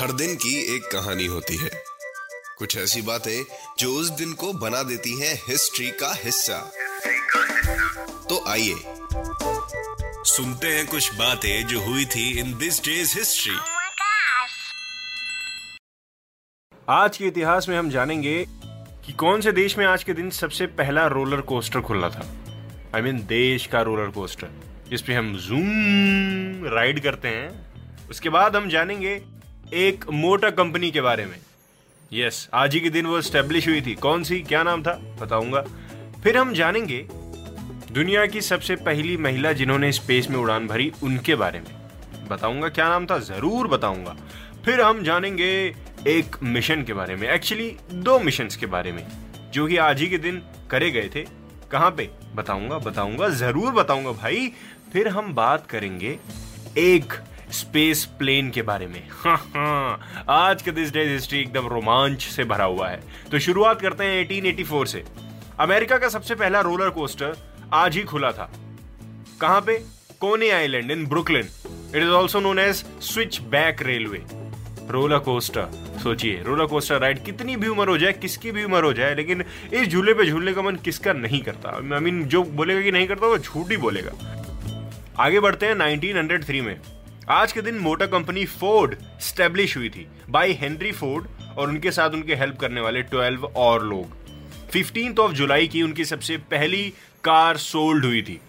हर दिन की एक कहानी होती है। कुछ ऐसी बातें जो उस दिन को बना देती हैं हिस्ट्री का हिस्सा। तो आइए सुनते हैं कुछ बातें जो हुई थी इन दिस डेज़ हिस्ट्री. आज के इतिहास में हम जानेंगे कि कौन से देश में आज के दिन सबसे पहला रोलर कोस्टर खुला था। आई I मीन mean, देश का रोलर कोस्टर जिस पे हम जूम राइड करते हैं। उसके बाद हम जानेंगे एक मोटर कंपनी के बारे में। यस yes, आज ही के दिन वो स्टेब्लिश हुई थी। कौन सी? क्या नाम था? बताऊँगा। फिर हम जानेंगे दुनिया की सबसे पहली महिला जिन्होंने स्पेस में उड़ान भरी उनके बारे में। बताऊँगा क्या नाम था? ज़रूर बताऊँगा। फिर हम जानेंगे एक मिशन के बारे में। एक्चुअली दो मिशंस के बारे में जो कि आज ही के दिन करे गए थे। कहाँ पे? बताऊँगा बताऊँगा ज़रूर बताऊँगा भाई। फिर हम बात करेंगे एक स्पेस प्लेन के बारे में। हाँ हाँ। आज का दिस डे हिस्ट्री एकदम रोमांच से भरा हुआ है। तो शुरुआत करते हैं 1884 से। अमेरिका का सबसे पहला रोलर कोस्टर आज ही खुला था। कहाँ पे? Coney Island in Brooklyn it is also known as Switchback Railway roller coaster सोचिए रोलर कोस्टर राइड कितनी भी उम्र हो जाए किसकी भी उम्र हो जाए लेकिन इस झूले पे झूलने का मन किसका नहीं करता? आई I मीन mean, जो बोलेगा कि नहीं करता वो झूठ ही बोलेगा। आगे बढ़ते हैं 1903 में। आज के दिन मोटर कंपनी फोर्ड स्टेब्लिश हुई थी बाय हेनरी फोर्ड और उनके साथ उनके हेल्प करने वाले 12 और लोग। 15th ऑफ़ जुलाई की उनकी सबसे पहली कार सोल्ड हुई थी।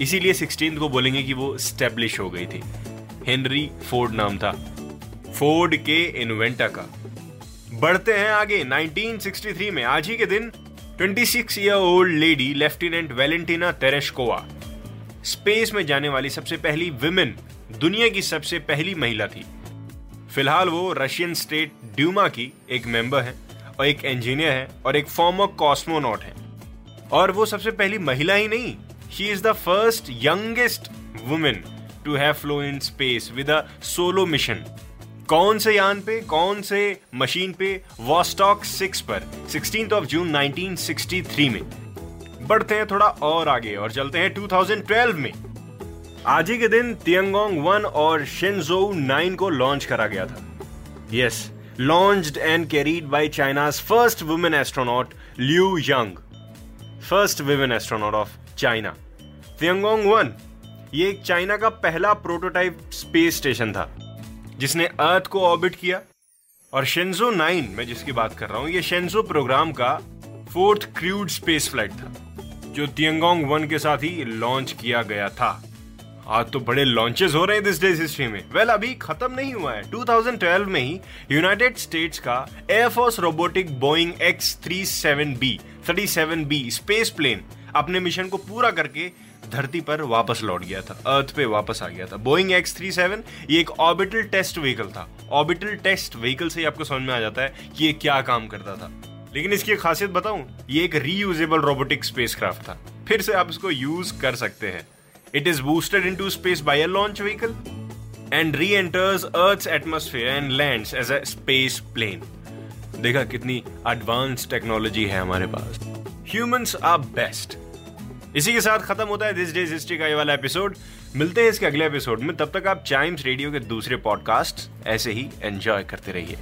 इसीलिए 16th को बोलेंगे कि वो स्टेब्लिश हो गई थी। हेनरी फोर्ड नाम था। फोर्ड के इन्वेंटर का। बढ़ते हैं आगे। 1963 में आज ही के दिन 26 year old lady lieutenant Valentina Tereshkova space में जाने वाली सबसे पहली विमेन दुनिया की सबसे पहली महिला थी। फ़िलहाल वो रशियन स्टेट ड्यूमा की एक मेंबर है और एक इंजीनियर है और एक फॉर्मर कॉस्मोनॉट है। और वो सबसे पहली महिला ही नहीं she is the first youngest women to have flow in space with a solo mission कौन से यान पे, कौन से मशीन पे वॉस्टॉक सिक्स पर 16th ऑफ़ जून 1963 में। बढ़ते हैं थोड़ा और आगे और चलते हैं 2012 में। आज ही के दिन तियंगोंग वन और शेंजो नाइन को लॉन्च करा गया था। Yes launched and carried by China's first women astronaut Liu Yang first women astronaut of China Tiangong one, ये एक चाइना का पहला प्रोटोटाइप स्पेस स्टेशन था, जिसने अर्थ को ऑर्बिट किया। और शेंजो नाइन मैं जिसकी बात कर रहा हूँ, ये शेंजो प्रोग्राम का फोर्थ क्रूड स्पेस फ़्लाइट था, जो तियंगोंग वन के साथ ही लॉन्च किया गया था। आज तो बड़े लॉन्चेस हो रहे हैं दिस डेज़ हिस्ट्री में। वेल well, अभी खत्म नहीं हुआ है। 2012 में ही यूनाइटेड स्टेट्स का air force robotic Boeing X three seven B thirty seven B space plane अपने मिशन को पूरा करके धरती पर वापस लौट गया था। अर्थ पे वापस आ गया था। बोइंग एक्स थ्री सेवन ये एक ऑर्बिटल टेस्ट व्हीकल था। ऑर्बिटल टेस्ट व्हीकल से ही आपको समझ में आ जाता है कि ये क्या काम करता था। लेकिन इसकी खासियत बताऊँ ये एक रीयूजेबल रोबोटिक स्पेसक्राफ्ट था। फिर से आप इसको यूज़ कर सकते हैं। It is boosted into space by a launch vehicle and reenters Earth's atmosphere and lands as a space plane देखा कितनी एडवांस टेक्नोलॉजी है हमारे पास। ह्यूमंस आर बेस्ट इसी के साथ खत्म होता है दिस डेज़ हिस्ट्री का ये वाला एपिसोड मिलते हैं इसके अगले एपिसोड में। तब तक आप चाइम्स रेडियो के दूसरे पॉडकास्ट ऐसे ही एंजॉय करते रहिए।